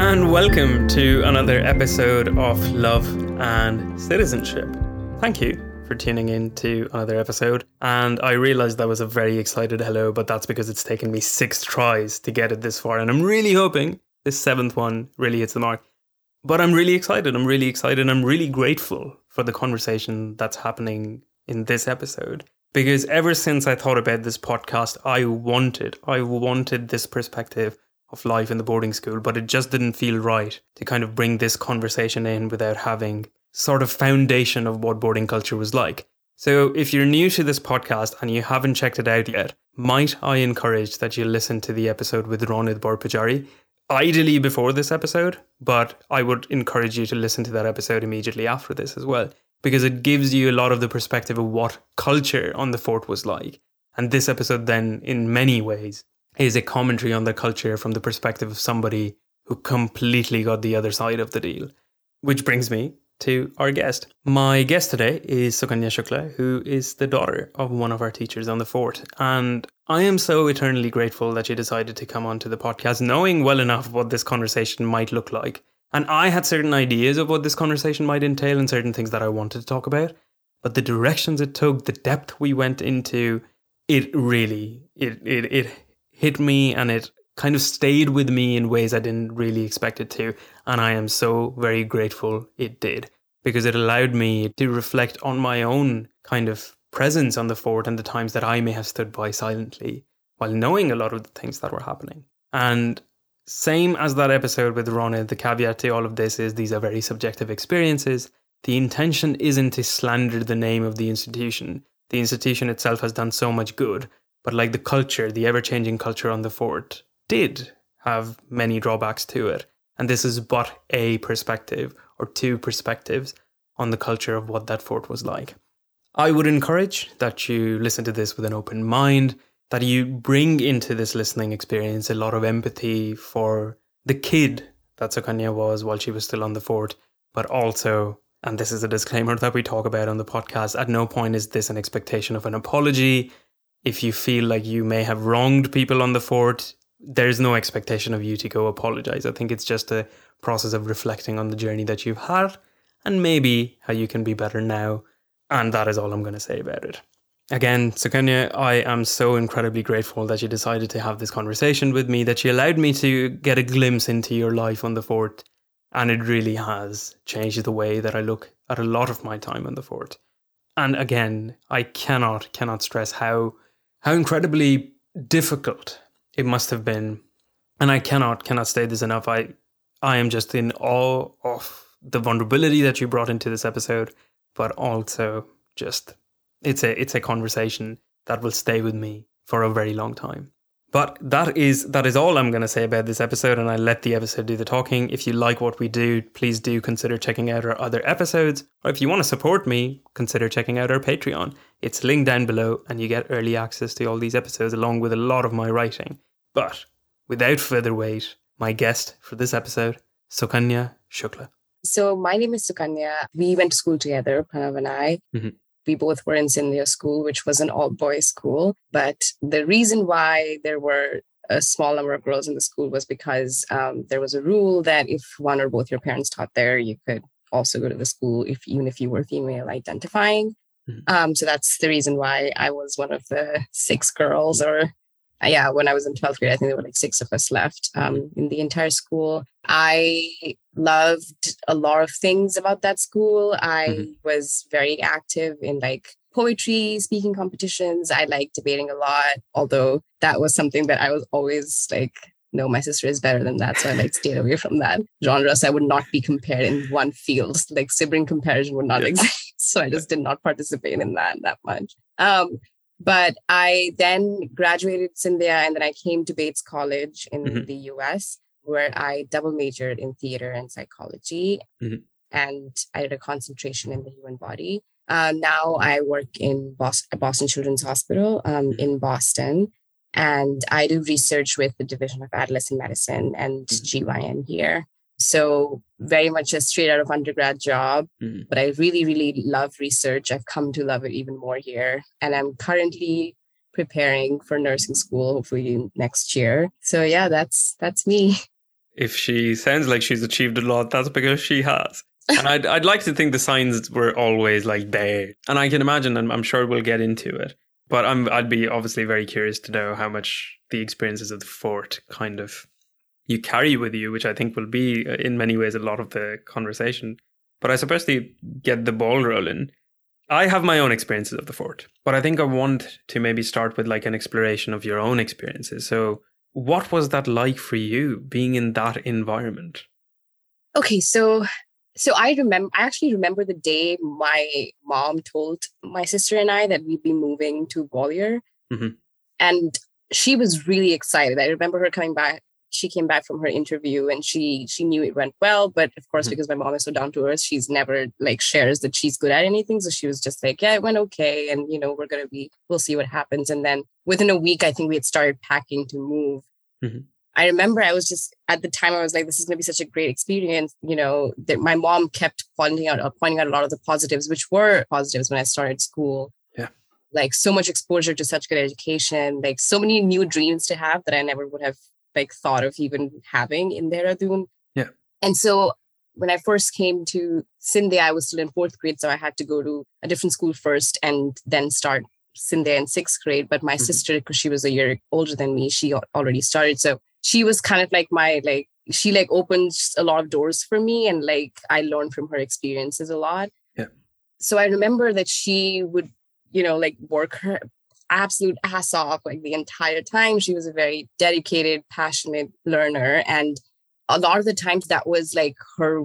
and welcome to another episode of Love and Citizenship. Thank you for tuning in to another episode. And I realized that was a very excited hello, but that's because it's taken me six tries to get it this far. And I'm really hoping this seventh one really hits the mark. But I'm really excited. I'm really excited. I'm really grateful for the conversation that's happening in this episode. Because ever since I thought about this podcast, I wanted, I wanted this perspective of life in the boarding school, but it just didn't feel right to kind of bring this conversation in without having sort of foundation of what boarding culture was like. So if you're new to this podcast and you haven't checked it out yet, might I encourage that you listen to the episode with Ronit Borpajari, ideally before this episode, but I would encourage you to listen to that episode immediately after this as well, because it gives you a lot of the perspective of what culture on the fort was like. And this episode then, in many ways, is a commentary on the culture from the perspective of somebody who completely got the other side of the deal. Which brings me to our guest. My guest today is Sukanya Shukla, who is the daughter of one of our teachers on the fort. And I am so eternally grateful that she decided to come onto the podcast, knowing well enough what this conversation might look like. And I had certain ideas of what this conversation might entail and certain things that I wanted to talk about. But the directions it took, the depth we went into, it really it it, it hit me and it kind of stayed with me in ways I didn't really expect it to. And I am so very grateful it did because it allowed me to reflect on my own kind of presence on the fort and the times that I may have stood by silently while knowing a lot of the things that were happening. And same as that episode with Rona, the caveat to all of this is these are very subjective experiences. The intention isn't to slander the name of the institution. The institution itself has done so much good, but like the culture, the ever changing culture on the fort, did have many drawbacks to it. And this is but a perspective or two perspectives on the culture of what that fort was like. I would encourage that you listen to this with an open mind, that you bring into this listening experience a lot of empathy for the kid that Sukanya was while she was still on the fort, but also, and this is a disclaimer that we talk about on the podcast, at no point is this an expectation of an apology if you feel like you may have wronged people on the fort, there's no expectation of you to go apologize. I think it's just a process of reflecting on the journey that you've had and maybe how you can be better now. And that is all I'm going to say about it. Again, Sukanya, I am so incredibly grateful that you decided to have this conversation with me, that you allowed me to get a glimpse into your life on the fort. And it really has changed the way that I look at a lot of my time on the fort. And again, I cannot, cannot stress how how incredibly difficult it must have been. And I cannot cannot say this enough. I I am just in awe of the vulnerability that you brought into this episode, but also just it's a it's a conversation that will stay with me for a very long time. But that is that is all I'm going to say about this episode, and I let the episode do the talking. If you like what we do, please do consider checking out our other episodes, or if you want to support me, consider checking out our Patreon. It's linked down below, and you get early access to all these episodes along with a lot of my writing. But without further wait, my guest for this episode, Sukanya Shukla. So my name is Sukanya. We went to school together, Pranav and I. Mm-hmm we both were in Scindia School, which was an all boys school. But the reason why there were a small number of girls in the school was because um, there was a rule that if one or both your parents taught there, you could also go to the school if even if you were female identifying. Mm-hmm. Um, so that's the reason why I was one of the six girls, or yeah, when I was in 12th grade, I think there were like six of us left um, in the entire school. I loved a lot of things about that school. I mm-hmm. was very active in like poetry, speaking competitions. I like debating a lot, although that was something that I was always like, no, my sister is better than that. So I like stayed away from that genre. So I would not be compared in one field. Like sibling comparison would not exist. So I just did not participate in that that much. Um, but I then graduated Scindia and then I came to Bates College in mm-hmm. the US where I double majored in theater and psychology. Mm-hmm. And I did a concentration in the human body. Uh, now I work in Boston, Boston Children's Hospital um, mm-hmm. in Boston. And I do research with the Division of Adolescent Medicine and mm-hmm. GYN here. So, very much a straight out of undergrad job, mm-hmm. but I really, really love research. I've come to love it even more here. And I'm currently preparing for nursing school hopefully next year so yeah that's that's me if she sounds like she's achieved a lot, that's because she has. and I'd, I'd like to think the signs were always like there. And I can imagine, and I'm sure we'll get into it. But I'm, I'd be obviously very curious to know how much the experiences of the fort kind of you carry with you, which I think will be uh, in many ways a lot of the conversation. But I suppose to get the ball rolling, I have my own experiences of the fort, but I think I want to maybe start with like an exploration of your own experiences. So, what was that like for you being in that environment? Okay, so so I remember I actually remember the day my mom told my sister and I that we'd be moving to Gwalior. Mm-hmm. And she was really excited. I remember her coming back she came back from her interview and she she knew it went well but of course mm-hmm. because my mom is so down to earth she's never like shares that she's good at anything so she was just like yeah it went okay and you know we're gonna be we'll see what happens and then within a week i think we had started packing to move mm-hmm. I remember i was just at the time i was like this is gonna be such a great experience you know that my mom kept pointing out uh, pointing out a lot of the positives which were positives when i started school yeah like so much exposure to such good education like so many new dreams to have that i never would have like thought of even having in Dehradun. Yeah. And so when I first came to Scindia, I was still in fourth grade, so I had to go to a different school first and then start Scindia in sixth grade. But my mm-hmm. sister, because she was a year older than me, she already started. So she was kind of like my like she like opened a lot of doors for me, and like I learned from her experiences a lot. Yeah. So I remember that she would, you know, like work her absolute ass off like the entire time. She was a very dedicated, passionate learner. And a lot of the times that was like her,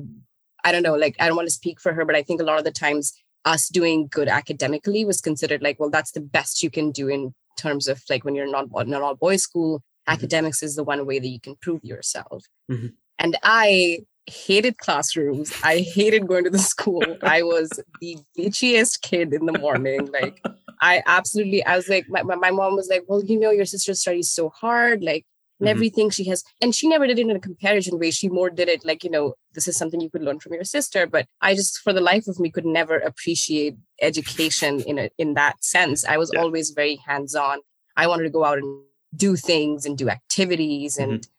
I don't know, like I don't want to speak for her, but I think a lot of the times us doing good academically was considered like, well, that's the best you can do in terms of like when you're not in an all boys school, mm-hmm. academics is the one way that you can prove yourself. Mm-hmm. And I hated classrooms. I hated going to the school. I was the bitchiest kid in the morning. Like I absolutely, I was like, my, my mom was like, well, you know, your sister studies so hard, like, and mm-hmm. everything she has. And she never did it in a comparison way. She more did it like, you know, this is something you could learn from your sister. But I just, for the life of me, could never appreciate education in a, in that sense. I was yeah. always very hands on. I wanted to go out and do things and do activities and mm-hmm.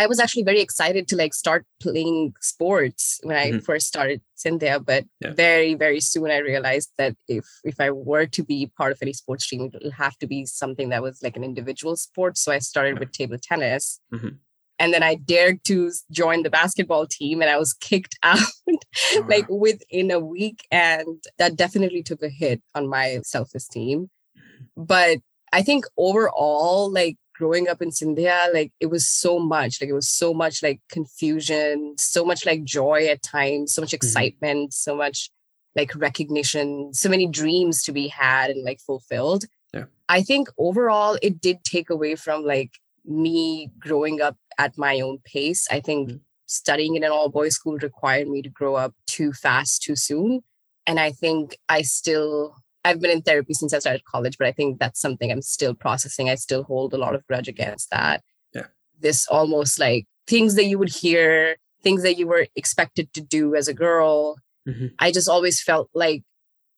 I was actually very excited to like start playing sports when I mm-hmm. first started Scindia, but yeah. very, very soon I realized that if if I were to be part of any sports team, it'll have to be something that was like an individual sport. So I started with table tennis. Mm-hmm. And then I dared to join the basketball team and I was kicked out oh, like within a week. And that definitely took a hit on my self esteem. Mm-hmm. But I think overall, like growing up in Scindia, like it was so much, like it was so much like confusion, so much like joy at times, so much mm-hmm. excitement, mm-hmm. so much like recognition, so many dreams to be had and like fulfilled. Yeah. I think overall it did take away from like me growing up at my own pace. I think mm-hmm. studying in an all boys school required me to grow up too fast, too soon. And I think I still I've been in therapy since I started college, but I think that's something I'm still processing. I still hold a lot of grudge against that. Yeah. This almost like things that you would hear, things that you were expected to do as a girl. Mm-hmm. I just always felt like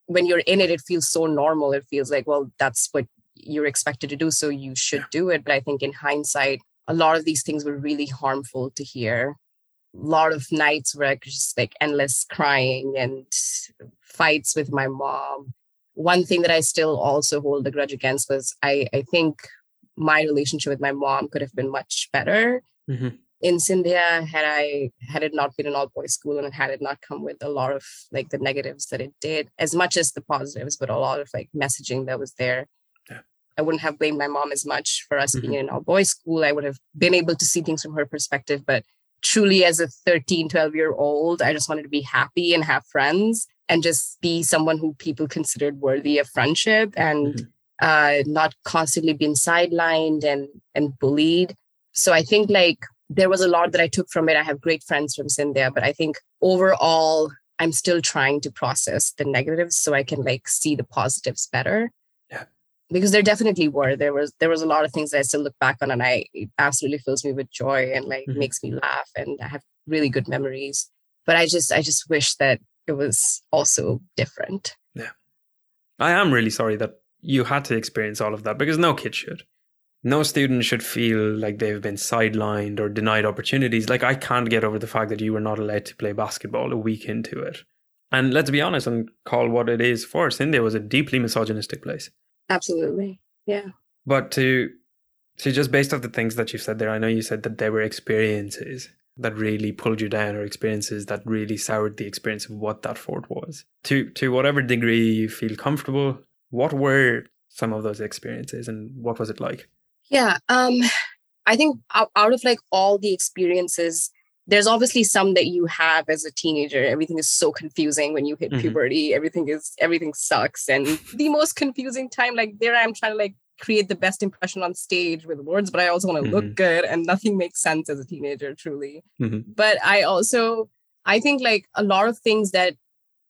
when you're in it, it feels so normal. It feels like, well, that's what you're expected to do. So you should yeah. do it. But I think in hindsight, a lot of these things were really harmful to hear. A lot of nights where I could just like endless crying and fights with my mom one thing that I still also hold a grudge against was I, I think my relationship with my mom could have been much better mm-hmm. in Scindia had I had it not been an all boys school and had it not come with a lot of like the negatives that it did, as much as the positives, but a lot of like messaging that was there. Yeah. I wouldn't have blamed my mom as much for us mm-hmm. being in an all boys school. I would have been able to see things from her perspective, but truly as a 13, 12 year old, I just wanted to be happy and have friends and just be someone who people considered worthy of friendship and mm-hmm. uh, not constantly being sidelined and and bullied. So I think like there was a lot that I took from it. I have great friends from Scindia, but I think overall I'm still trying to process the negatives so I can like see the positives better. Yeah. Because there definitely were. There was there was a lot of things that I still look back on and I it absolutely fills me with joy and like mm-hmm. makes me laugh and I have really good memories. But I just I just wish that it was also different. Yeah. I am really sorry that you had to experience all of that because no kid should. no student should feel like they've been sidelined or denied opportunities. Like I can't get over the fact that you were not allowed to play basketball a week into it. And let's be honest and call what it is for. Scindia was a deeply misogynistic place. Absolutely. Yeah. But to to just based off the things that you've said there, I know you said that there were experiences that really pulled you down or experiences that really soured the experience of what that fort was. To to whatever degree you feel comfortable, what were some of those experiences and what was it like? Yeah. Um I think out, out of like all the experiences there's obviously some that you have as a teenager everything is so confusing when you hit mm-hmm. puberty everything is everything sucks and the most confusing time like there i'm trying to like create the best impression on stage with words but i also want to mm-hmm. look good and nothing makes sense as a teenager truly mm-hmm. but i also i think like a lot of things that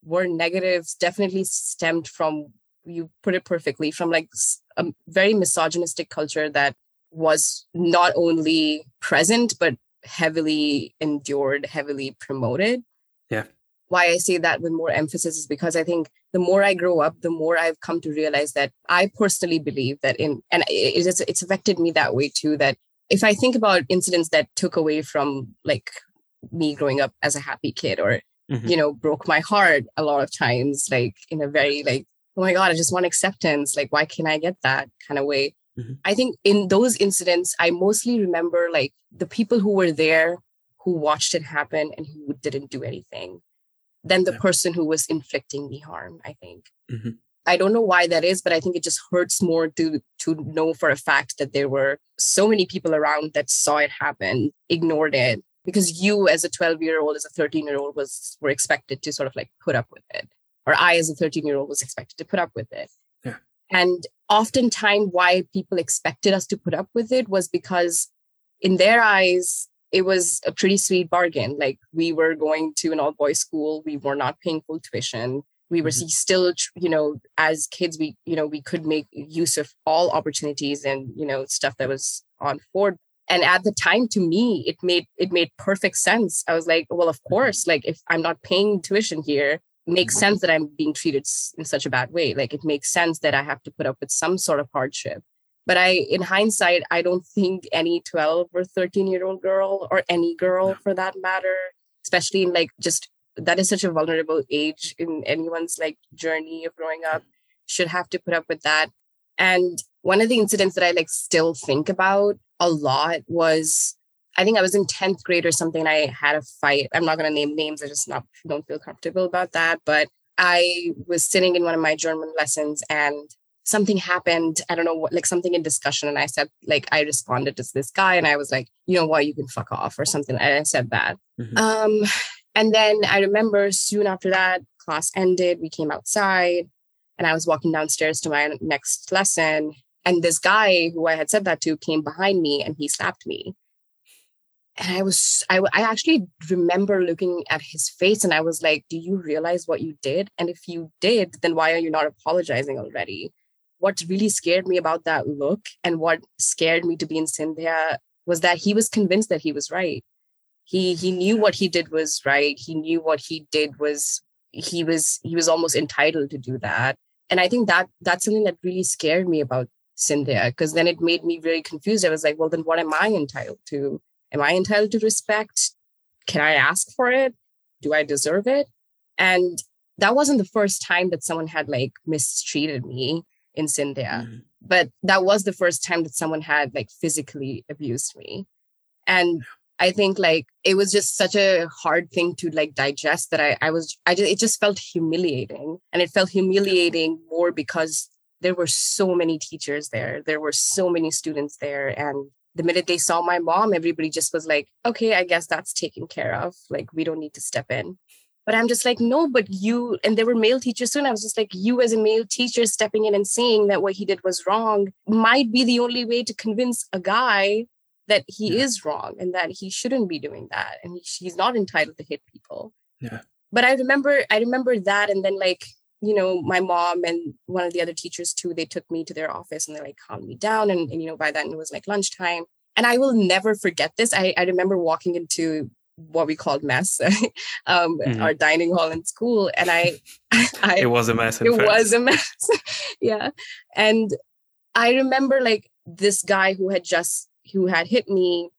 were negatives definitely stemmed from you put it perfectly from like a very misogynistic culture that was not only present but heavily endured, heavily promoted. Why I say that with more emphasis is because I think the more I grow up, the more I've come to realize that I personally believe that in, and it is, it's affected me that way too, that if I think about incidents that took away from like me growing up as a happy kid or, mm-hmm. you know, broke my heart a lot of times, like in a very like, oh my God, I just want acceptance. Like, why can't I get that kind of way? Mm-hmm. I think in those incidents, I mostly remember like the people who were there, who watched it happen and who didn't do anything, than the yeah. person who was inflicting the harm. I think. Mm-hmm. I don't know why that is, but I think it just hurts more to to know for a fact that there were so many people around that saw it happen, ignored it, because you as a 12 year old, as a 13 year old was were expected to sort of like put up with it. Or I as a 13 year old was expected to put up with it. Yeah. And oftentimes why people expected us to put up with it was because in their eyes it was a pretty sweet bargain like we were going to an all boys school we were not paying full tuition we were mm-hmm. still you know as kids we you know we could make use of all opportunities and you know stuff that was on fort and at the time to me it made it made perfect sense i was like well of mm-hmm. course like if i'm not paying tuition here makes sense that I'm being treated in such a bad way. Like it makes sense that I have to put up with some sort of hardship. But I, in hindsight, I don't think any 12 or 13 year old girl or any girl for that matter, especially in like just that is such a vulnerable age in anyone's like journey of growing up, should have to put up with that. And one of the incidents that I like still think about a lot was I think I was in 10th grade or something. I had a fight. I'm not going to name names. I just not don't feel comfortable about that. But I was sitting in one of my German lessons and something happened. I don't know what, like something in discussion. And I said, like, I responded to this guy and I was like, you know what, you can fuck off or something. And I said that. Mm-hmm. Um, and then I remember soon after that, class ended. We came outside and I was walking downstairs to my next lesson. And this guy who I had said that to came behind me and he slapped me and i was I, I actually remember looking at his face and i was like do you realize what you did and if you did then why are you not apologizing already what really scared me about that look and what scared me to be in Scindia was that he was convinced that he was right he he knew what he did was right he knew what he did was he was he was almost entitled to do that and i think that that's something that really scared me about Scindia because then it made me very confused i was like well then what am i entitled to Am I entitled to respect? Can I ask for it? Do I deserve it? And that wasn't the first time that someone had like mistreated me in Scindia, mm-hmm. but that was the first time that someone had like physically abused me. And I think like it was just such a hard thing to like digest that I, I was I just it just felt humiliating. And it felt humiliating more because there were so many teachers there. There were so many students there. And the minute they saw my mom, everybody just was like, okay, I guess that's taken care of. Like, we don't need to step in. But I'm just like, no, but you, and there were male teachers too. And I was just like, you as a male teacher stepping in and saying that what he did was wrong might be the only way to convince a guy that he yeah. is wrong and that he shouldn't be doing that. And he, he's not entitled to hit people. Yeah. But I remember, I remember that. And then like, you know, my mom and one of the other teachers too, they took me to their office and they like calmed me down. And, and you know, by then it was like lunchtime. And I will never forget this. I, I remember walking into what we called mess, um, mm-hmm. our dining hall in school. And I, I it was a mess. it was a mess. yeah. And I remember like this guy who had just who had hit me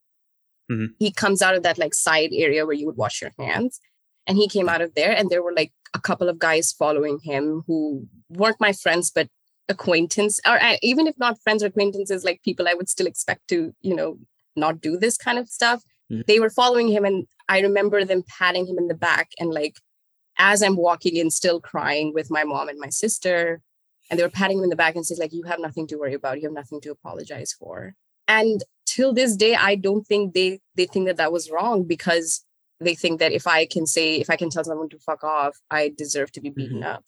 mm-hmm. he comes out of that like side area where you would wash your hands and he came out of there and there were like a couple of guys following him who weren't my friends but acquaintance or uh, even if not friends or acquaintances like people i would still expect to you know not do this kind of stuff mm-hmm. they were following him and i remember them patting him in the back and like as i'm walking in still crying with my mom and my sister and they were patting him in the back and says like you have nothing to worry about you have nothing to apologize for and till this day i don't think they they think that that was wrong because they think that if i can say if i can tell someone to fuck off i deserve to be beaten Mhm. up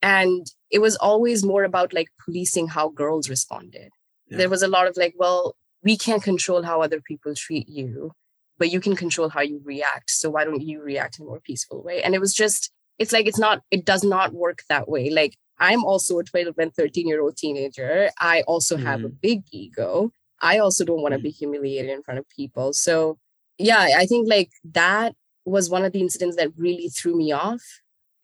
and it was always more about like policing how girls responded Yeah. there was a lot of like well we can't control how other people treat you but you can control how you react so why don't you react in a more peaceful way? And it was just it's like it's not it does not work that way. Like i'm also a 12 and 13 year old teenager. I also have a big ego. I also don't want to Mhm. be humiliated in front of people. So yeah i think like that was one of the incidents that really threw me off.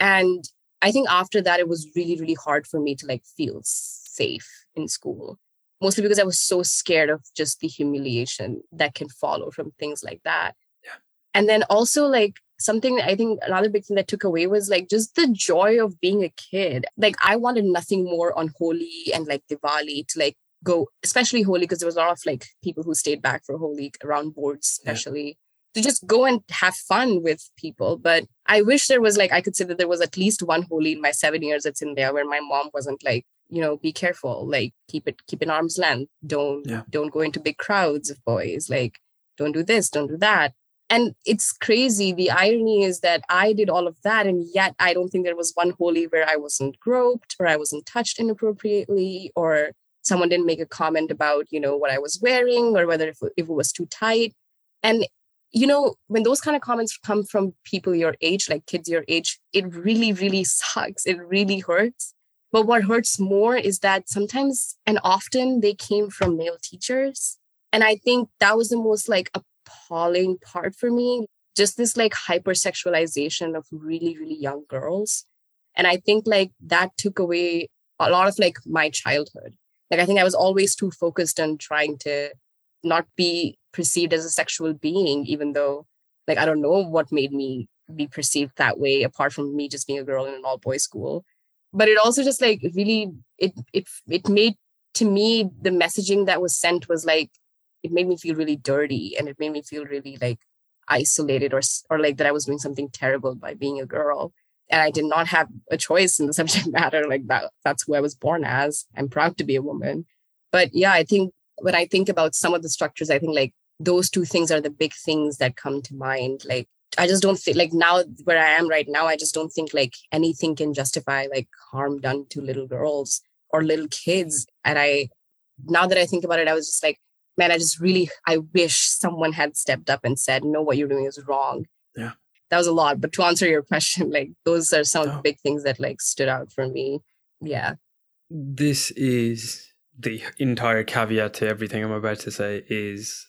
And i think after that it was really really hard for me to like feel safe in school mostly because i was so scared of just the humiliation that can follow from things like that Yeah. and then also like something i think another big thing that took away was like just the joy of being a kid like i wanted nothing more on holi and like diwali to like go especially holi because there was a lot of like people who stayed back for holi around boards Yeah. especially to just go and have fun with people but i wish there was like i could say that there was at least one holi in my seven years it's in there where my mom wasn't like you know be careful like keep it keep an arm's length. Don't Yeah. don't go into big crowds of boys like don't do this don't do that. And it's crazy. The irony is that i did all of that and yet i don't think there was one holi where i wasn't groped or i wasn't touched inappropriately or someone didn't make a comment about you know what i was wearing or whether if, if it was too tight. And you know when those kind of comments come from people your age like kids your age it really really sucks. It really hurts but what hurts more is that sometimes and often they came from male teachers. And i think that was the most like appalling part for me just this like hypersexualization of really really young girls. And i think like that took away a lot of like my childhood. Like i think i was always too focused on trying to not be perceived as a sexual being even though like i don't know what made me be perceived that way apart from me just being a girl in an all boys school but it also just like really it it it made to me the messaging that was sent was like it made me feel really dirty and it made me feel really like isolated or or like that I was doing something terrible by being a girl. And I did not have a choice in the subject matter like that that's who I was born as. I'm proud to be a woman. But yeah I think when I think about some of the structures I think like those two things are the big things that come to mind like I just don't think like now where I am right now I just don't think like anything can justify like harm done to little girls or little kids and I now that I think about it I was just like man, I just really, I wish someone had stepped up and said, no, what you're doing is wrong. Yeah. That was a lot. But to answer your question, like those are some of Oh. the big things that like stood out for me. Yeah. this is the entire caveat to everything I'm about to say is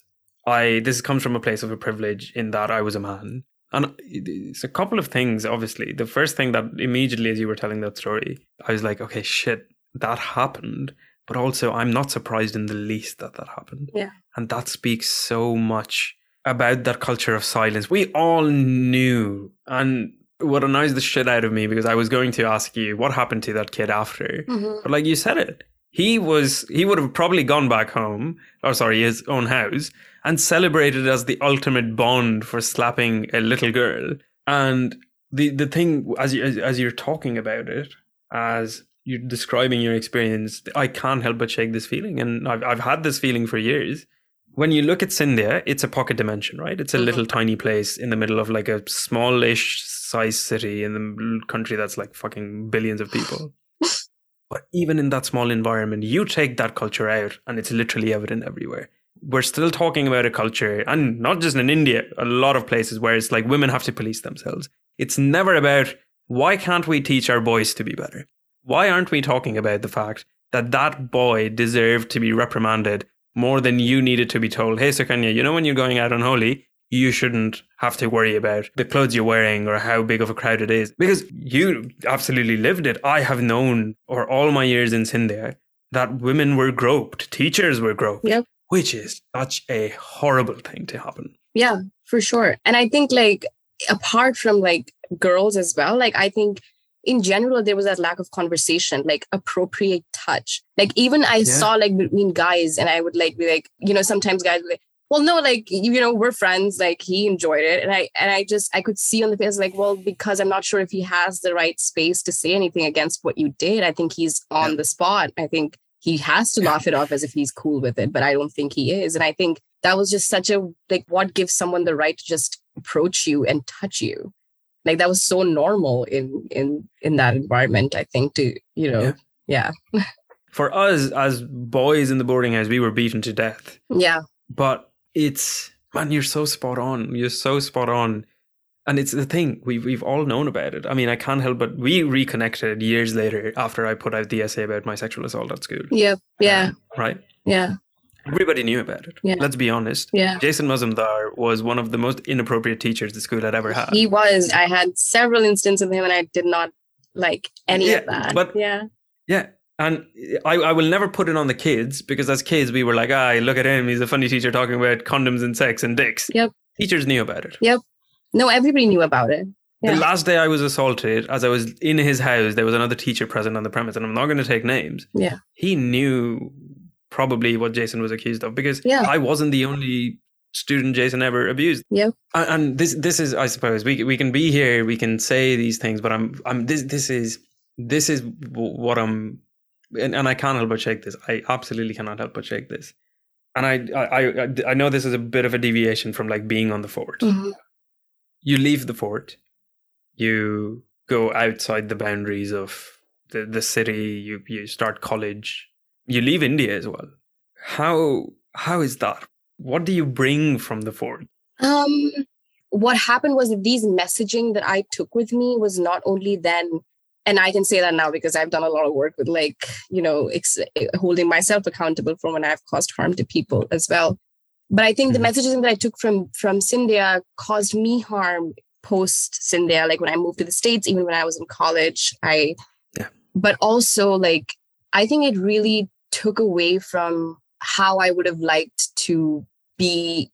I this comes from a place of a privilege in that I was a man. And it's a couple of things, obviously. The first thing that immediately as you were telling that story, I was like, okay, shit, that happened. But also I'm not surprised in the least that that happened. Yeah. And that speaks so much about that culture of silence. We all knew. And what annoys the shit out of me because I was going to ask you what happened to that kid after. Mm-hmm. But like you said it, he was he would have probably gone back home, or sorry, his own house, and celebrated as the ultimate bond for slapping a little girl. And the the thing as you as, as you're talking about it, as you're describing your experience, I can't help but shake this feeling, and I've I've had this feeling for years. When you look at Scindia, it's a pocket dimension, right? It's a Mhm. little tiny place in the middle of like a smallish size city in the country that's like fucking billions of people. But even in that small environment, you take that culture out and it's literally evident everywhere. We're still talking about a culture, and not just in India, a lot of places where it's like women have to police themselves. It's never about why can't we teach our boys to be better? Why aren't we talking about the fact that that boy deserved to be reprimanded more than you needed to be told, hey, Sukanya, you know, when you're going out on Holi, you shouldn't have to worry about the clothes you're wearing or how big of a crowd it is because you absolutely lived it. I have known, or all my years in Scindia, that women were groped, teachers were groped. Yep. Which is such a horrible thing to happen. Yeah, for sure. And I think like apart from like girls as well, like I think in general there was that lack of conversation like appropriate touch like even i yeah. saw like between guys and i would like be like you know sometimes guys would like well no like you know we're friends like he enjoyed it and i and i just i could see on the face like well because i'm not sure if he has the right space to say anything against what you did i think he's on yeah. the spot. I think he has to laugh it off as if he's cool with it but i don't think he is and i think that was just such a like what gives someone the right to just approach you and touch you? Like that was so normal in in in that environment i think to you know yeah, yeah. for us as boys in the boarding house we were beaten to death. Yeah. But it's man you're so spot on you're so spot on and it's the thing we've we've all known about it. I mean, I can't help but we reconnected years later after I put out the essay about my sexual assault at school. Yeah, Yeah. Um, right. Yeah. Everybody knew about it. Yeah. Let's be honest. Yeah. Jason Mazumdar was one of the most inappropriate teachers the school had ever had. He was. I had several instances with him and I did not like any yeah, of that. But yeah. Yeah. And I, I will never put it on the kids because as kids we were like, ah, look at him, he's a funny teacher talking about condoms and sex and dicks. Yep. Teachers knew about it. Yep. No, everybody knew about it. Yeah. The last day I was assaulted, as I was in his house, there was another teacher present on the premise, and I'm not going to take names. Yeah. He knew probably what Jason was accused of because yeah. I wasn't the only student Jason ever abused. Yeah. And this this is I suppose we we can be here, we can say these things, but I'm I'm this this is this is what I'm and, and I can't help but shake this. I absolutely cannot help but shake this. And I I I know this is a bit of a deviation from like being on the fort. Mm-hmm. You leave the fort, you go outside the boundaries of the, the city, you you start college, you leave India as well. How how is that? What do you bring from the fort? Um, what happened was that these messaging that I took with me was not only then, and I can say that now because I've done a lot of work with like you know ex- holding myself accountable for when I've caused harm to people as well. But I think mm-hmm. the messaging that I took from from Scindia caused me harm post Scindia, like when I moved to the states, even when I was in college. I, yeah. but also like I think it really took away from how I would have liked to be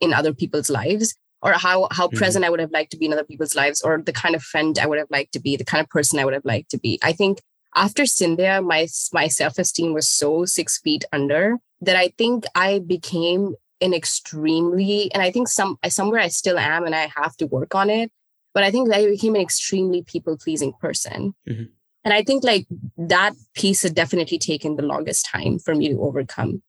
in other people's lives or how how mm-hmm. present I would have liked to be in other people's lives or the kind of friend I would have liked to be, the kind of person I would have liked to be. I think after Scindia, my my self-esteem was so six feet under that I think I became an extremely, and I think some somewhere I still am and I have to work on it, but I think I became an extremely people-pleasing person. Mm-hmm. And I think like that piece had definitely taken the longest time for me to overcome.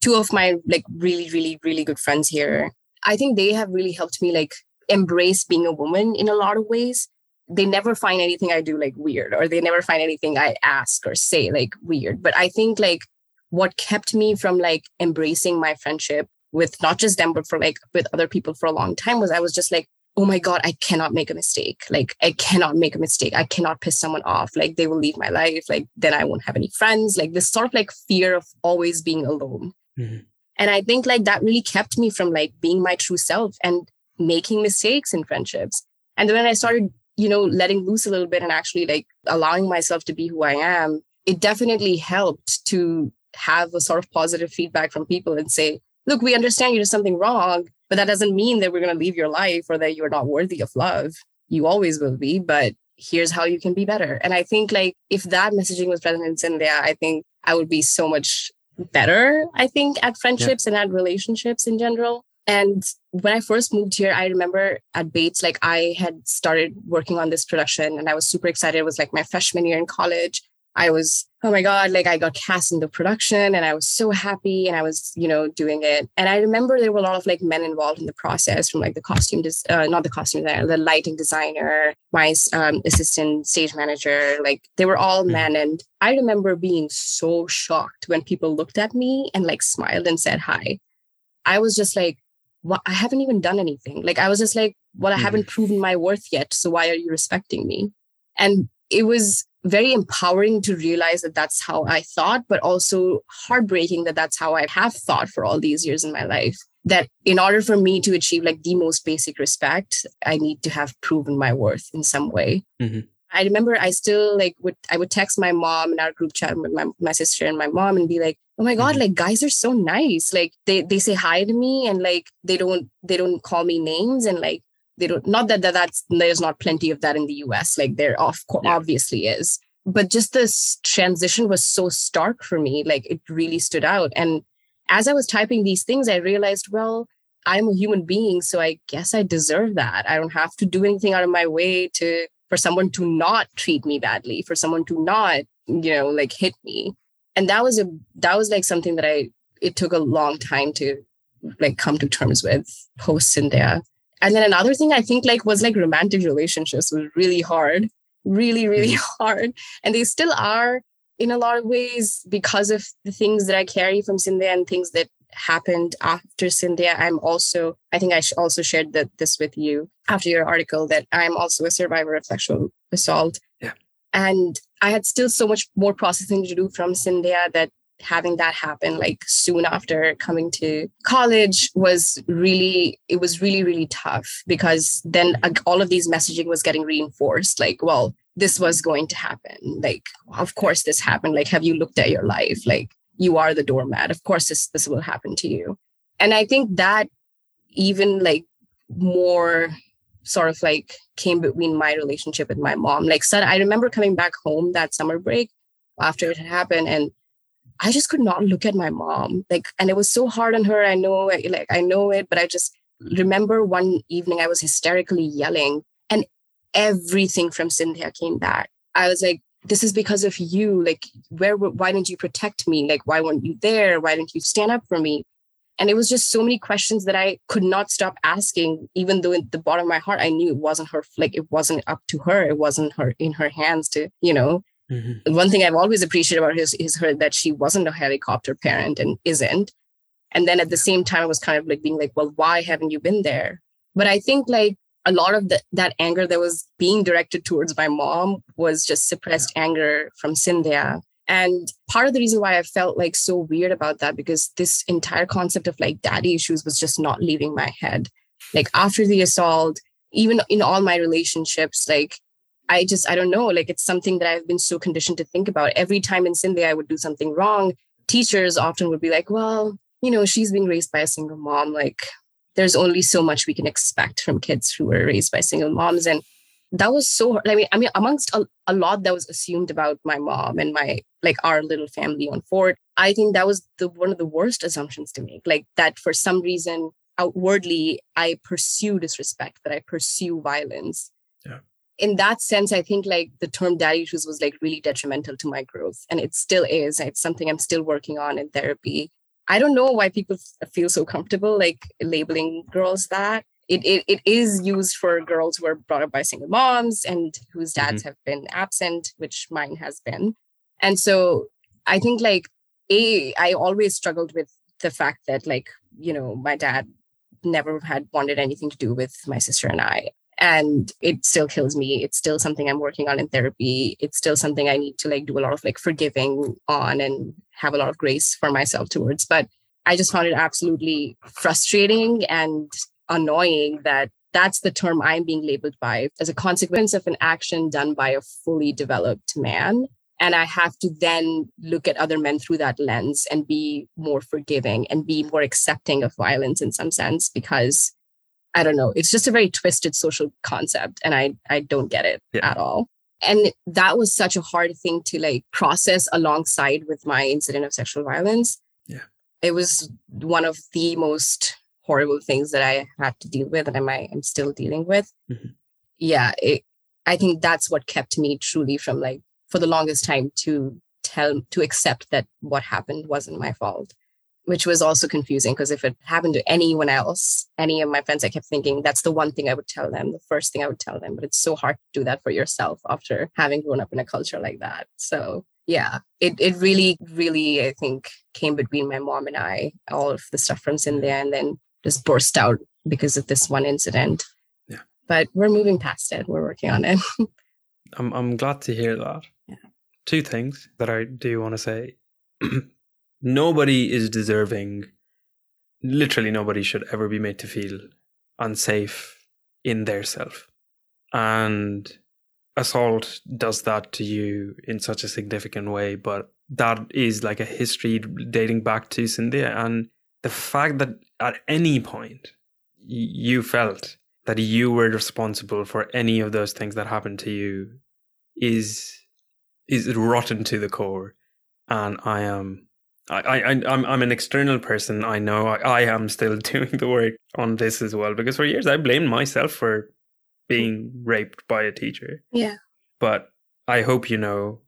Two of my like really, really, really good friends here, I think they have really helped me like embrace being a woman in a lot of ways. They never find anything I do like weird, or they never find anything I ask or say like weird. But I think like what kept me from like embracing my friendship with not just them, but for like with other people for a long time was I was just like, oh my God, I cannot make a mistake. Like, I cannot make a mistake. I cannot piss someone off. Like, they will leave my life. Like, then I won't have any friends. Like, this sort of like fear of always being alone. Mm-hmm. And I think like that really kept me from like being my true self and making mistakes in friendships. And then when I started, you know, letting loose a little bit and actually like allowing myself to be who I am, it definitely helped to have a sort of positive feedback from people and say, look, we understand you did something wrong, but that doesn't mean that we're going to leave your life or that you're not worthy of love. You always will be, but here's how you can be better. And I think like if that messaging was present in there, I think I would be so much better, I think, at friendships yeah. and at relationships in general. And when I first moved here, I remember at Bates, like I had started working on this production and I was super excited. It was like my freshman year in college. I was, oh my God, like I got cast in the production and I was so happy and I was, you know, doing it. And I remember there were a lot of like men involved in the process from like the costume, des- uh, not the costume designer, the lighting designer, my um, assistant stage manager, like they were all mm. men. And I remember being so shocked when people looked at me and like smiled and said hi. I was just like, well, I haven't even done anything. Like I was just like, well, I mm. haven't proven my worth yet. So why are you respecting me? And it was very empowering to realize that that's how I thought, but also heartbreaking that that's how I have thought for all these years in my life. That in order for me to achieve like the most basic respect, I need to have proven my worth in some way. Mm-hmm. I remember I still like would I would text my mom in our group chat with my, my sister and my mom and be like, oh my God, mm-hmm. like guys are so nice. Like they they say hi to me and like they don't they don't call me names and like they don't not that, that that's there's not plenty of that in the US. Like there of yeah. obviously is. But just this transition was so stark for me. Like it really stood out. And as I was typing these things, I realized, well, I'm a human being, so I guess I deserve that. I don't have to do anything out of my way to for someone to not treat me badly, for someone to not, you know, like hit me. And that was a that was like something that I it took a long time to like come to terms with post Scindia. And then another thing I think like was like romantic relationships was really hard, really, really mm-hmm. hard. And they still are in a lot of ways because of the things that I carry from Scindia and things that happened after Scindia. I'm also, I think I also shared that this with you after your article that I'm also a survivor of sexual assault. Yeah. And I had still so much more processing to do from Scindia that having that happen like soon after coming to college was really it was really really tough because then all of these messaging was getting reinforced like well this was going to happen. Like of course this happened. Like have you looked at your life? Like you are the doormat. Of course this this will happen to you. And i think that even like more sort of like came between my relationship with my mom. Like so i remember coming back home that summer break after it had happened and i just could not look at my mom. Like and it was so hard on her i know like i know it but i just remember one evening i was hysterically yelling and everything from Scindia came back. I was like this is because of you. Like where why didn't you protect me? Like why weren't you there? Why didn't you stand up for me? And it was just so many questions that i could not stop asking even though in the bottom of my heart i knew it wasn't her like it wasn't up to her. It wasn't her in her hands to you know mm-hmm. one thing i've always appreciated about her is, is her that she wasn't a helicopter parent and isn't and then at the same time i was kind of like being like well why haven't you been there but i think like a lot of the, that anger that was being directed towards my mom was just suppressed yeah. anger from Scindia. And part of the reason why I felt like so weird about that, because this entire concept of like daddy issues was just not leaving my head. Like after the assault, even in all my relationships, like I just, I don't know, like it's something that I've been so conditioned to think about. Every time in Scindia I would do something wrong, teachers often would be like, well, you know, she's being raised by a single mom. Like, there's only so much we can expect from kids who were raised by single moms and that was so i mean i mean amongst a, a lot that was assumed about my mom and my like our little family on fort i think that was the one of the worst assumptions to make like that for some reason outwardly i pursue disrespect that i pursue violence yeah in that sense i think like the term daddy issues was like really detrimental to my growth and it still is it's something i'm still working on in therapy I don't know why people feel so comfortable like labeling girls that. It, it, it is used for girls who are brought up by single moms and whose dads mm-hmm. have been absent, which mine has been. And so I think like a I always struggled with the fact that like you know my dad never had wanted anything to do with my sister and I and it still kills me. It's still something i'm working on in therapy. It's still something i need to like do a lot of like forgiving on and have a lot of grace for myself towards. But i just found it absolutely frustrating and annoying that that's the term i'm being labeled by as a consequence of an action done by a fully developed man. And i have to then look at other men through that lens and be more forgiving and be more accepting of violence in some sense because I don't know. It's just a very twisted social concept and I I don't get it yeah. at all. And that was such a hard thing to like process alongside with my incident of sexual violence. Yeah. It was one of the most horrible things that I had to deal with and I'm, I'm still dealing with. Mm-hmm. Yeah. It, I think that's what kept me truly from like for the longest time to tell to accept that what happened wasn't my fault which was also confusing because if it happened to anyone else, any of my friends, I kept thinking that's the one thing I would tell them, the first thing I would tell them. But it's so hard to do that for yourself after having grown up in a culture like that. So yeah, it it really, really, I think came between my mom and I, all of the stuff from Scindia and then just burst out because of this one incident. Yeah. But we're moving past it. We're working on it. I'm I'm glad to hear that. Yeah. Two things that I do want to say. nobody is deserving, literally nobody should ever be made to feel unsafe in their self. And assault does that to you in such a significant way, but that is like a history dating back to Scindia. And the fact that at any point you felt that you were responsible for any of those things that happened to you is is rotten to the core. And I am I, I I'm I'm an external person. I know I, I am still doing the work on this as well because for years I blamed myself for being raped by a teacher. Yeah. But I hope you know,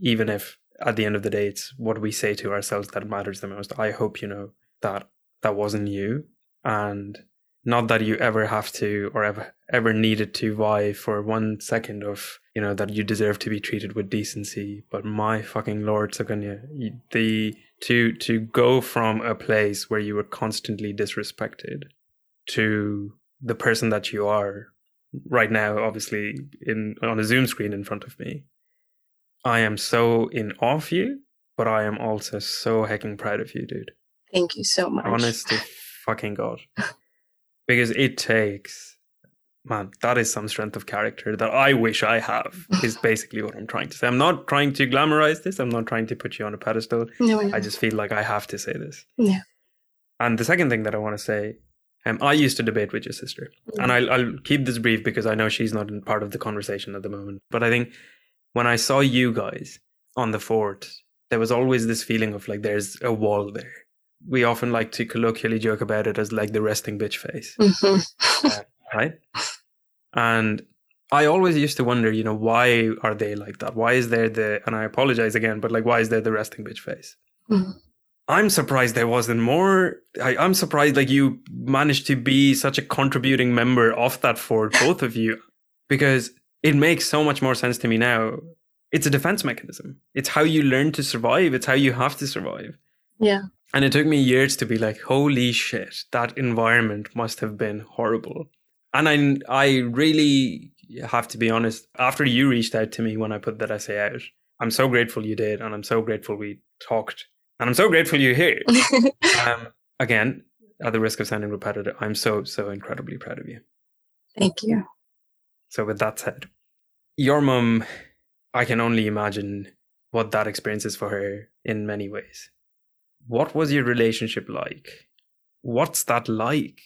even if at the end of the day it's what we say to ourselves that matters the most. I hope you know that that wasn't you, and not that you ever have to or ever ever needed to vie for one second of you know that you deserve to be treated with decency. But my fucking lord, Sukanya, the to to go from a place where you were constantly disrespected to the person that you are right now obviously in on a zoom screen in front of me. I am so in awe of you but i am also so hecking proud of you dude. Thank you so much. Honest to fucking god. Because it takes man that is some strength of character that i wish i have is basically what i'm trying to say i'm not trying to glamorize this i'm not trying to put you on a pedestal no, no. i just feel like i have to say this yeah and the second thing that i want to say um, I used to debate with your sister, mm-hmm. and I'll, I'll keep this brief because I know she's not part of the conversation at the moment. But I think when I saw you guys on the fort, there was always this feeling of like there's a wall there. We often like to colloquially joke about it as like the resting bitch face, mm-hmm. uh, right? And I always used to wonder, you know, why are they like that? Why is there the, and I apologize again, but like, why is there the resting bitch face? Mm-hmm. I'm surprised there wasn't more. I, am surprised like you managed to be such a contributing member of that for both of you, because it makes so much more sense to me now. It's a defense mechanism. It's how you learn to survive. It's how you have to survive. Yeah. And it took me years to be like, holy shit, that environment must have been horrible. And I, I really have to be honest. After you reached out to me when I put that essay out, I'm so grateful you did, and I'm so grateful we talked and I'm so grateful you're here. um, again, at the risk of sounding repetitive, I'm so, so incredibly proud of you. Thank you. So, with that said, your mum, I can only imagine what that experience is for her in many ways. What was your relationship like? What's that like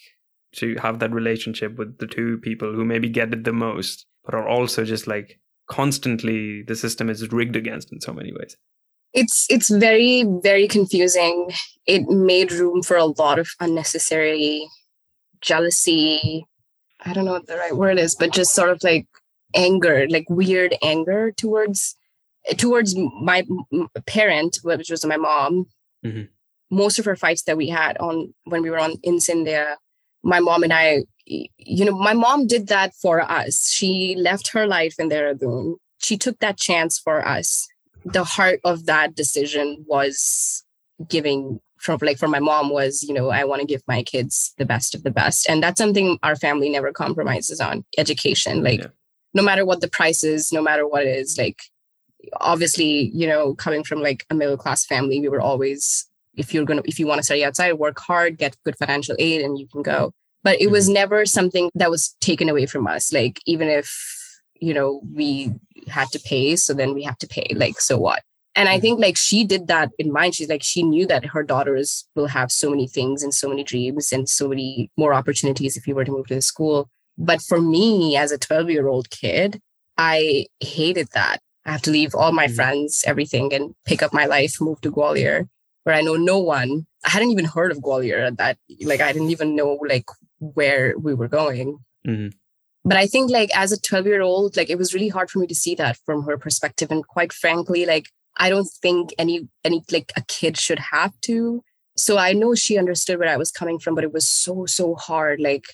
to have that relationship with the two people who maybe get it the most, but are also just like constantly the system is rigged against in so many ways? it's it's very very confusing it made room for a lot of unnecessary jealousy i don't know what the right word is but just sort of like anger like weird anger towards towards my parent which was my mom mm-hmm. most of her fights that we had on when we were on in Scindia, my mom and i you know my mom did that for us. She left her life in Dehradun. She took that chance for us. The heart of that decision was giving from like for my mom was you know i want to give my kids the best of the best. And that's something our family never compromises on education. Like yeah. no matter what the price is no matter what it is like obviously you know coming from like a middle class family we were always if you're gonna if you want to study outside work hard get good financial aid and you can go. But it was mm-hmm. never something that was taken away from us. Like even if you know we had to pay so then we have to pay. Like so what? And i mm-hmm. think like she did that in mind. She's like she knew that her daughters will have so many things and so many dreams and so many more opportunities if you were to move to the school. But for me as a 12 year old kid i hated that. I have to leave all my mm-hmm. friends everything and pick up my life move to gwalior where i know no one. I hadn't even heard of gwalior at that like i didn't even know like where we were going. Mm-hmm. But i think like as a 12 year old like it was really hard for me to see that from her perspective. And quite frankly like i don't think any any like a kid should have to. So i know she understood where i was coming from but it was so so hard. Like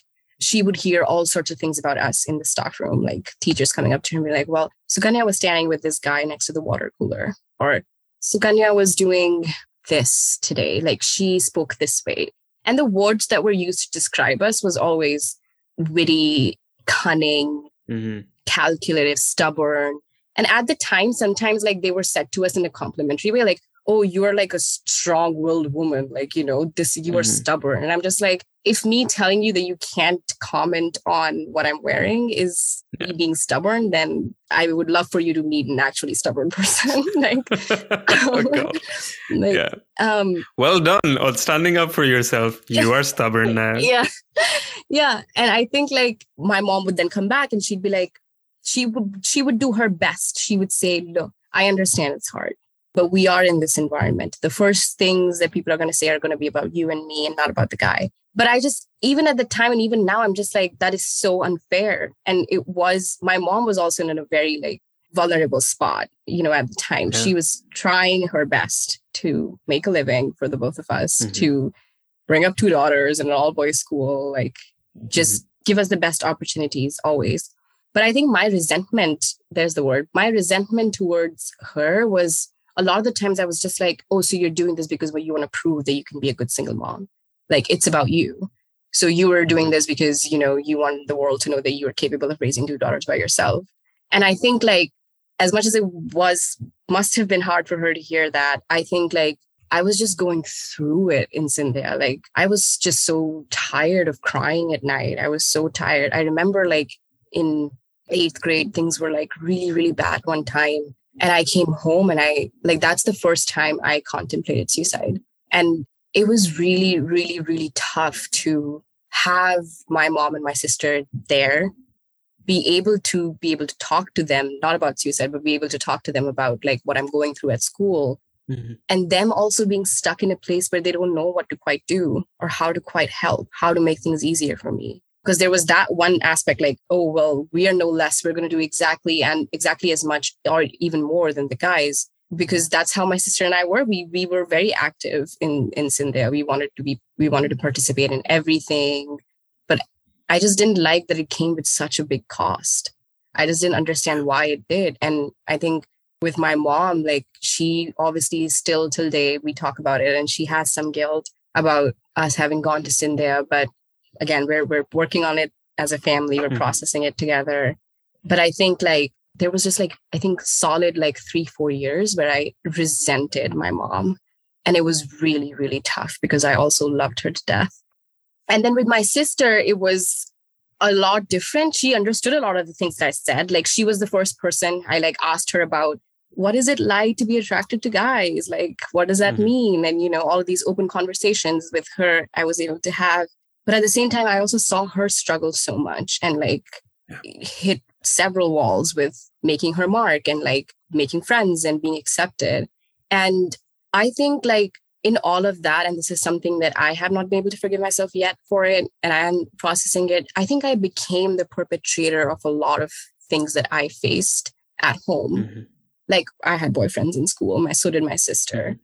she would hear all sorts of things about us in the staff room like teachers coming up to her and be like well sukanya was standing with this guy next to the water cooler. Or sukanya was doing this today like she spoke this way and the words that were used to describe us was always witty cunning, mm-hmm. calculative, stubborn. And at the time, sometimes like they were said to us in a complimentary way, like, oh you're like a strong-willed woman like you know this you are mm-hmm. stubborn. And i'm just like if me telling you that you can't comment on what i'm wearing is yeah. me being stubborn then i would love for you to meet an actually stubborn person like, oh, um, like yeah. um well done on standing up for yourself. You are stubborn now. Yeah. Yeah. And i think like my mom would then come back and she'd be like she would she would do her best. She would say look i understand it's hard but we are in this environment. The first things that people are going to say are going to be about you and me and not about the guy. But I just, even at the time and even now, I'm just like, that is so unfair. And it was, my mom was also in a very like vulnerable spot, you know, at the time. Yeah. She was trying her best to make a living for the both of us, mm-hmm. to bring up two daughters in an all boys school, like just mm-hmm. give us the best opportunities always. But I think my resentment, there's the word, my resentment towards her was a lot of the times I was just like, oh, so you're doing this because well, you want to prove that you can be a good single mom. Like it's about you. So you were doing mm-hmm. this because, you know, you want the world to know that you are capable of raising two daughters by yourself. And I think like as much as it was must have been hard for her to hear that, I think like I was just going through it in Scindia. Like I was just so tired of crying at night. I was so tired. I remember like in eighth grade, things were like really, really bad one time. And I came home and I, like, that's the first time I contemplated suicide. And it was really, really, really tough to have my mom and my sister there be able to be able to talk to them not about suicide but be able to talk to them about like what i'm going through at school mm-hmm. and them also being stuck in a place where they don't know what to quite do or how to quite help how to make things easier for me because there was that one aspect like oh well we are no less we're going to do exactly and exactly as much or even more than the guys because that's how my sister and I were. We we were very active in in Scindia we wanted to be we wanted to participate in everything but I just didn't like that it came with such a big cost. I just didn't understand why it did and I think with my mom like she obviously still till day we talk about it and she has some guilt about us having gone to Scindia but again we're we're working on it as a family we're mm-hmm. processing it together. But i think like there was just like i think solid like three four years where i resented my mom. And it was really really tough because i also loved her to death. And then with my sister it was a lot different. She understood a lot of the things that i said. Like she was the first person i like asked her about what is it like to be attracted to guys? Like what does that mm-hmm. mean? And you know all of these open conversations with her i was able to have but at the same time, I also saw her struggle so much and like yeah. hit several walls with making her mark and like making friends and being accepted. And I think like in all of that, and this is something that I have not been able to forgive myself yet for it, and I am processing it. I think I became the perpetrator of a lot of things that I faced at home. Mm-hmm. Like I had boyfriends in school, my so did my sister.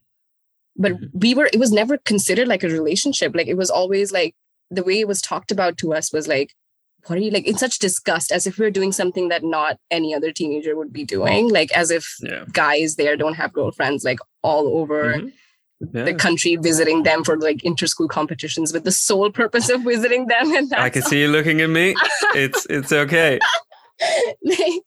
But mm-hmm. we were, it was never considered like a relationship. Like it was always like the way it was talked about to us was like what are you like in such disgust as if we are doing something that not any other teenager would be doing like as if yeah. guys there don't have girlfriends like all over mm-hmm. yeah. the country visiting them for like inter-school competitions with the sole purpose of visiting them and i can all. see you looking at me it's it's okay like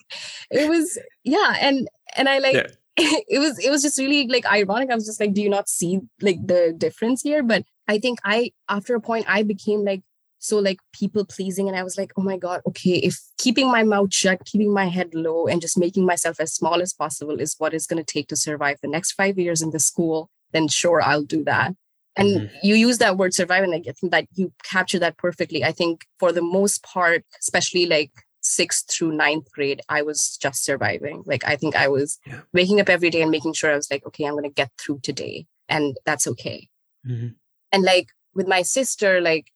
it was yeah and and i like yeah. it was it was just really like ironic i was just like do you not see like the difference here but I think I, after a point, I became like so like people pleasing. And I was like, oh my God, okay, if keeping my mouth shut, keeping my head low, and just making myself as small as possible is what it's going to take to survive the next five years in the school, then sure, I'll do that. And mm-hmm. you use that word survive, and I think that you capture that perfectly. I think for the most part, especially like sixth through ninth grade, I was just surviving. Like I think I was yeah. waking up every day and making sure I was like, okay, I'm going to get through today, and that's okay. Mm-hmm and like with my sister like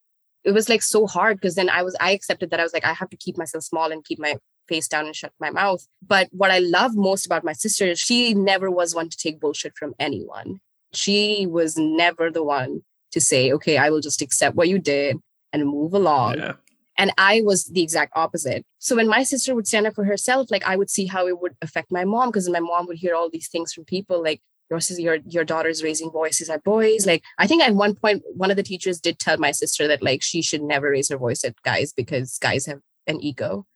it was like so hard because then i was i accepted that i was like i have to keep myself small and keep my face down and shut my mouth. But what i love most about my sister is she never was one to take bullshit from anyone. She was never the one to say okay i will just accept what you did and move along. Yeah. and i was the exact opposite. So when my sister would stand up for herself like i would see how it would affect my mom because my mom would hear all these things from people like your your your daughter's raising voices at boys like i think at one point one of the teachers did tell my sister that like she should never raise her voice at guys because guys have an ego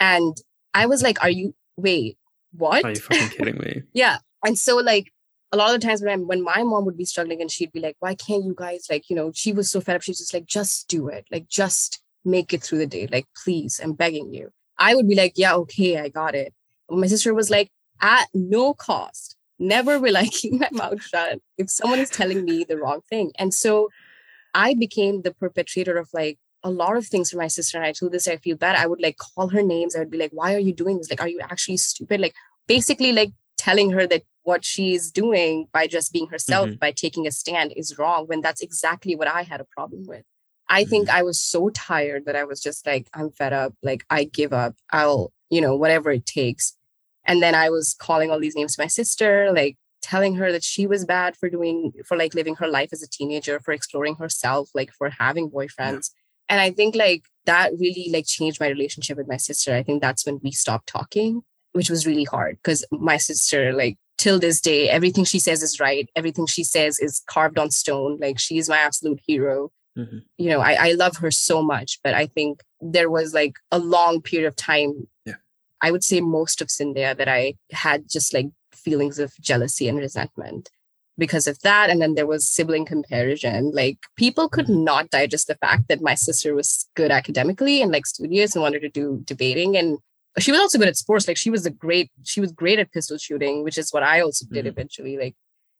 and i was like are you wait what are you fucking kidding me yeah and so like a lot of the times when, I'm, when my mom would be struggling and she'd be like, why can't you guys, like, you know, she was so fed up. She's just like, just do it. Like, just make it through the day. Like, please, I'm begging you. I would be like, yeah, okay, I got it. My sister was like, at no cost, never will I keep my mouth shut if someone is telling me the wrong thing. And so I became the perpetrator of like a lot of things for my sister. And I told this, I feel bad. I would like call her names. I would be like, why are you doing this? Like, are you actually stupid? Like, basically, like telling her that what she's doing by just being herself, mm-hmm. by taking a stand is wrong when that's exactly what I had a problem with. I think mm-hmm. I was so tired that I was just like, I'm fed up. Like, I give up. I'll, you know, whatever it takes. And then I was calling all these names to my sister, like telling her that she was bad for doing, for like living her life as a teenager, for exploring herself, like for having boyfriends. Yeah. And I think like that really like changed my relationship with my sister. I think that's when we stopped talking, which was really hard because my sister, like till this day, everything she says is right. Everything she says is carved on stone. Like she's my absolute hero. Mm-hmm. You know, I, I love her so much, but I think there was like a long period of time. Yeah. I would say most of Scindia that I had just like feelings of jealousy and resentment because of that. And then there was sibling comparison. Like people could mm-hmm. not digest the fact that my sister was good academically and like studious and wanted to do debating. And she was also good at sports. Like she was a great, she was great at pistol shooting, which is what I also did mm-hmm. eventually. Like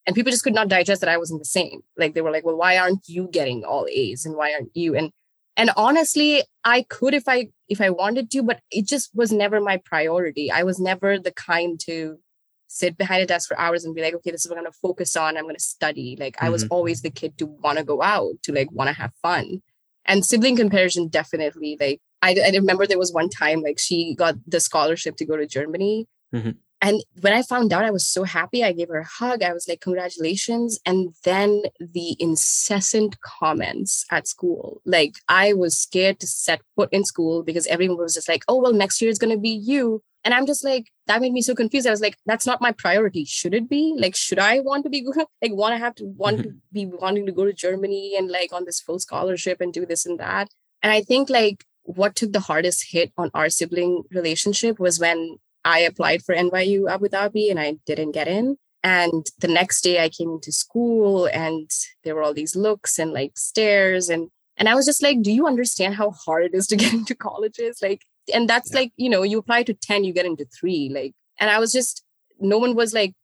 and people just could not digest that i wasn't the same like they were like well why aren't you getting all a's and why aren't you and and honestly i could if i if i wanted to but it just was never my priority i was never the kind to sit behind a desk for hours and be like okay this is what i'm going to focus on i'm going to study like mm-hmm. i was mm-hmm. always the kid to want to go out to like want to have fun and sibling comparison definitely like I, I remember there was one time like she got the scholarship to go to germany mm-hmm. And when I found out, I was so happy. I gave her a hug. I was like, congratulations. And then the incessant comments at school. Like, I was scared to set foot in school because everyone was just like, oh, well, next year is going to be you. And I'm just like, that made me so confused. I was like, that's not my priority. Should it be? Like, should I want to be like want to have to want to be wanting to go to Germany and like on this full scholarship and do this and that? And I think like what took the hardest hit on our sibling relationship was when I applied for NYU Abu Dhabi and I didn't get in. And the next day I came into school and there were all these looks and like stares and and I was just like, do you understand how hard it is to get into colleges? Like, and that's yeah. like, you know, you apply to 10, you get into three. Like, and I was just, no one was like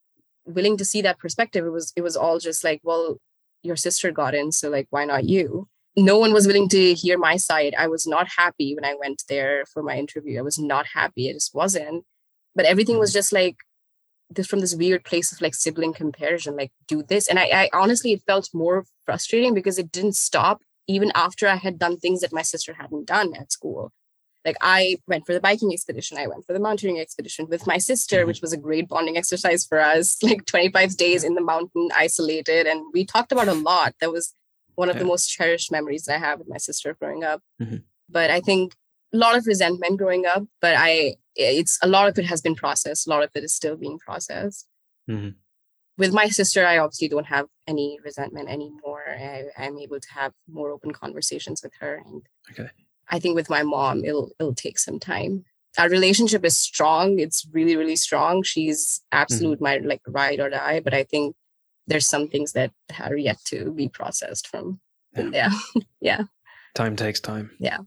willing to see that perspective. It was, it was all just like, well, your sister got in, so like, why not you? No one was willing to hear my side. I was not happy when I went there for my interview. I was not happy. I just wasn't but everything was mm-hmm. just like this from this weird place of like sibling comparison like do this and I, I honestly it felt more frustrating because it didn't stop even after i had done things that my sister hadn't done at school like i went for the biking expedition i went for the mountaineering expedition with my sister mm-hmm. which was a great bonding exercise for us like 25 days in the mountain isolated and we talked about a lot that was one of yeah. the most cherished memories i have with my sister growing up mm-hmm. but i think a lot of resentment growing up, but I it's a lot of it has been processed. A lot of it is still being processed. Mm-hmm. With my sister, I obviously don't have any resentment anymore. I, I'm able to have more open conversations with her, and okay. I think with my mom, it'll it'll take some time. Our relationship is strong. It's really really strong. She's absolute mm-hmm. my like ride or die. But I think there's some things that are yet to be processed from. Yeah. yeah. Time takes time. Yeah.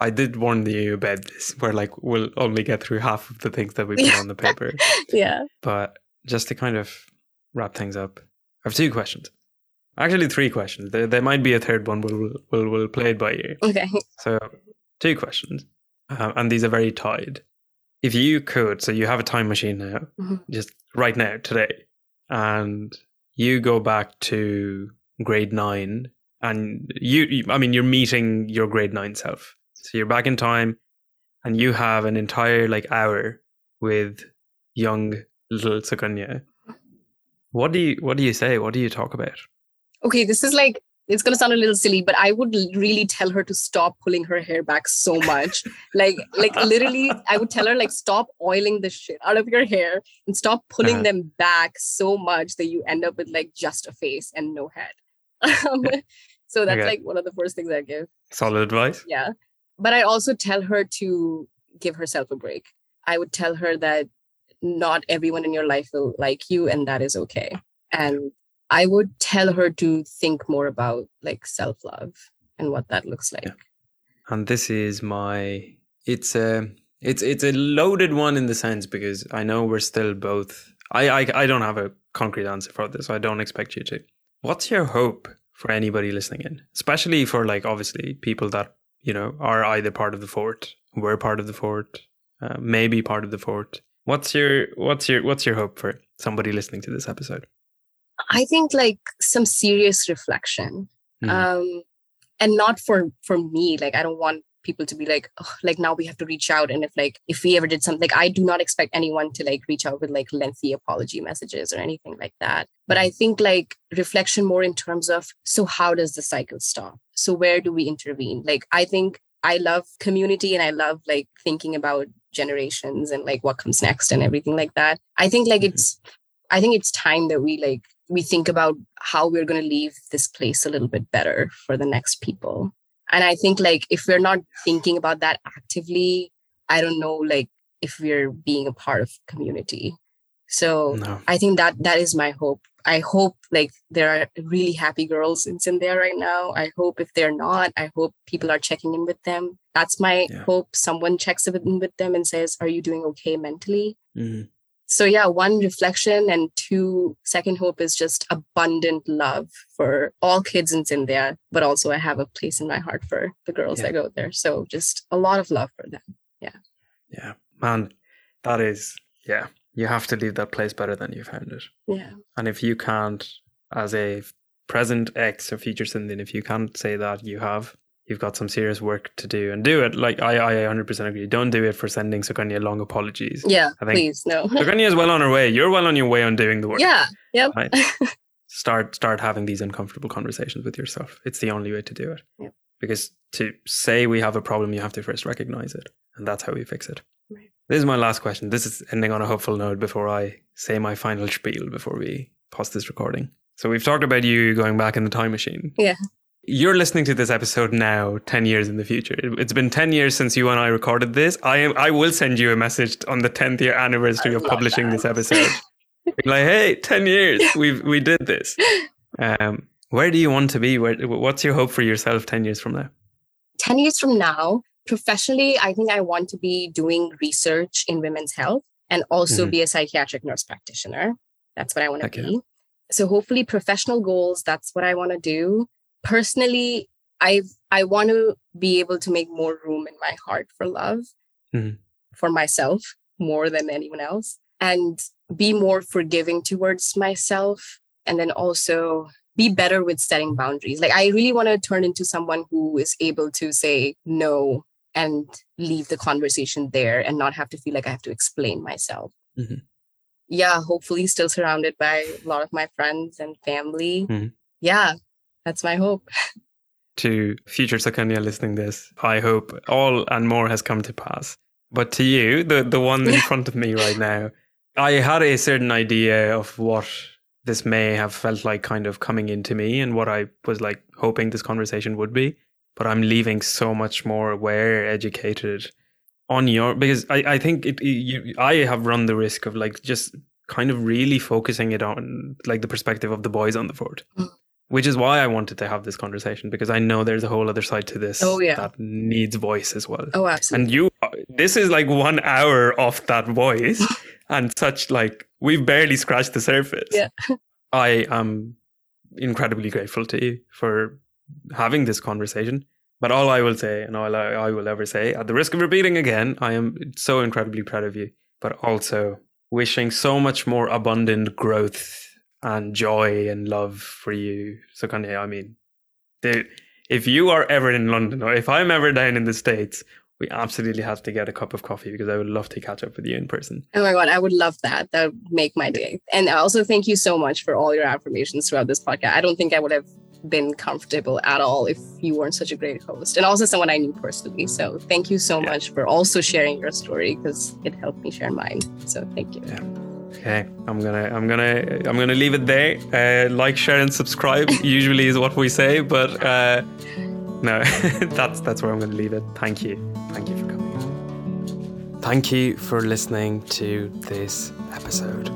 I did warn you about this, where like we'll only get through half of the things that we put on the paper. yeah. But just to kind of wrap things up, I have two questions. Actually, three questions. There, there might be a third one. We'll we'll we'll play it by you. Okay. So, two questions, um, and these are very tied. If you could, so you have a time machine now, mm-hmm. just right now today, and you go back to grade nine, and you, I mean, you're meeting your grade nine self so you're back in time and you have an entire like hour with young little Sukanya. What do you what do you say? What do you talk about? Okay, this is like it's gonna sound a little silly, but I would really tell her to stop pulling her hair back so much. like, like literally, I would tell her like stop oiling the shit out of your hair and stop pulling uh-huh. them back so much that you end up with like just a face and no head. So that's okay. like one of the first things I give. Solid advice. Yeah. But I also tell her to give herself a break. I would tell her that not everyone in your life will like you, and that is okay. And I would tell her to think more about like self love and what that looks like. Yeah. And this is my it's a it's it's a loaded one in the sense because I know we're still both I I, I don't have a concrete answer for this, so I don't expect you to. What's your hope for anybody listening in? Especially for like obviously people that, you know, are either part of the fort, were part of the fort, uh, maybe part of the fort. What's your what's your what's your hope for somebody listening to this episode? I think like some serious reflection. Mm. Um and not for for me like i don't want people to be like oh, like now we have to reach out. And if like if we ever did something like i do not expect anyone to like reach out with like lengthy apology messages or anything like that. But i think like reflection more in terms of so how does the cycle stop? So where do we intervene? Like i think i love community and i love like thinking about generations and like what comes next and everything like that. I think like mm-hmm. it's i think it's time that we like we think about how we're going to leave this place a little bit better for the next people and i think like if we're not thinking about that actively i don't know like if we're being a part of community. So no. i think that that is my hope. I hope like there are really happy girls in Scindia right now. I hope if they're not i hope people are checking in with them. That's my yeah. hope. Someone checks in with them and says are you doing okay mentally? Mm-hmm so yeah one reflection and two second hope is just abundant love for all kids in Scindia but also i have a place in my heart for the girls yeah. that go there. So just a lot of love for them. Yeah. Yeah. Man that is yeah you have to leave that place better than you found it. Yeah. And if you can't as a present ex or future Scindian if you can't say that you have you've got some serious work to do and do it. Like I, I 100% agree. Don't do it for sending Sukanya long apologies. Yeah, I think please no. Sukanya is well on her way. You're well on your way on doing the work. Yeah. Yep. Right? start start having these uncomfortable conversations with yourself. It's the only way to do it. Yep. Because to say we have a problem, you have to first recognize it, and that's how we fix it. Right. This is my last question. This is ending on a hopeful note before I say my final spiel before we pause this recording. So we've talked about you going back in the time machine. Yeah. You're listening to this episode now, 10 years in the future. It's been 10 years since you and I recorded this. I am I will send you a message on the 10th year anniversary I of publishing that. this episode. like, hey, 10 years, we we did this. Um, where do you want to be? Where, what's your hope for yourself 10 years from now? 10 years from now, professionally, I think I want to be doing research in women's health and also mm-hmm. be a psychiatric nurse practitioner. That's what I want to okay. be. So hopefully professional goals, that's what I want to do personally i i want to be able to make more room in my heart for love mm-hmm. for myself more than anyone else and be more forgiving towards myself and then also be better with setting boundaries like i really want to turn into someone who is able to say no and leave the conversation there and not have to feel like i have to explain myself mm-hmm. yeah hopefully still surrounded by a lot of my friends and family mm-hmm. yeah that's my hope. to future Sukanya listening this, I hope all and more has come to pass. But to you, the, the one in front of me right now, I had a certain idea of what this may have felt like kind of coming into me and what I was like hoping this conversation would be. But I'm leaving so much more aware, educated on your because I, I think it you I have run the risk of like just kind of really focusing it on like the perspective of the boys on the fort. Mm which is why I wanted to have this conversation because I know there's a whole other side to this oh, yeah. that needs voice as well. Oh, absolutely. And you, this is like one hour of that voice, and such like we've barely scratched the surface. Yeah. I am incredibly grateful to you for having this conversation. But all I will say, and all I, I will ever say, at the risk of repeating again, I am so incredibly proud of you, but also wishing so much more abundant growth and joy and love for you. So kind of, I mean, if you are ever in London or if I'm ever down in the States, we absolutely have to get a cup of coffee because I would love to catch up with you in person. Oh my God, I would love that. That would make my day. And also thank you so much for all your affirmations throughout this podcast. I don't think I would have been comfortable at all if you weren't such a great host and also someone I knew personally. So thank you so yeah. much for also sharing your story because it helped me share mine. So thank you. Yeah. Okay, I'm gonna I'm gonna I'm gonna leave it there. Uh, like, share, and subscribe. usually is what we say, but uh, no, that's that's where I'm gonna leave it. Thank you, thank you for coming. Thank you for listening to this episode.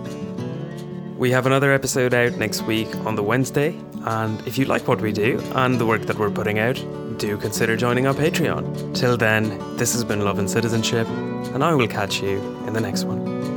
We have another episode out next week on the Wednesday. And if you like what we do and the work that we're putting out, do consider joining our Patreon. Till then, this has been Love and Citizenship, and I will catch you in the next one.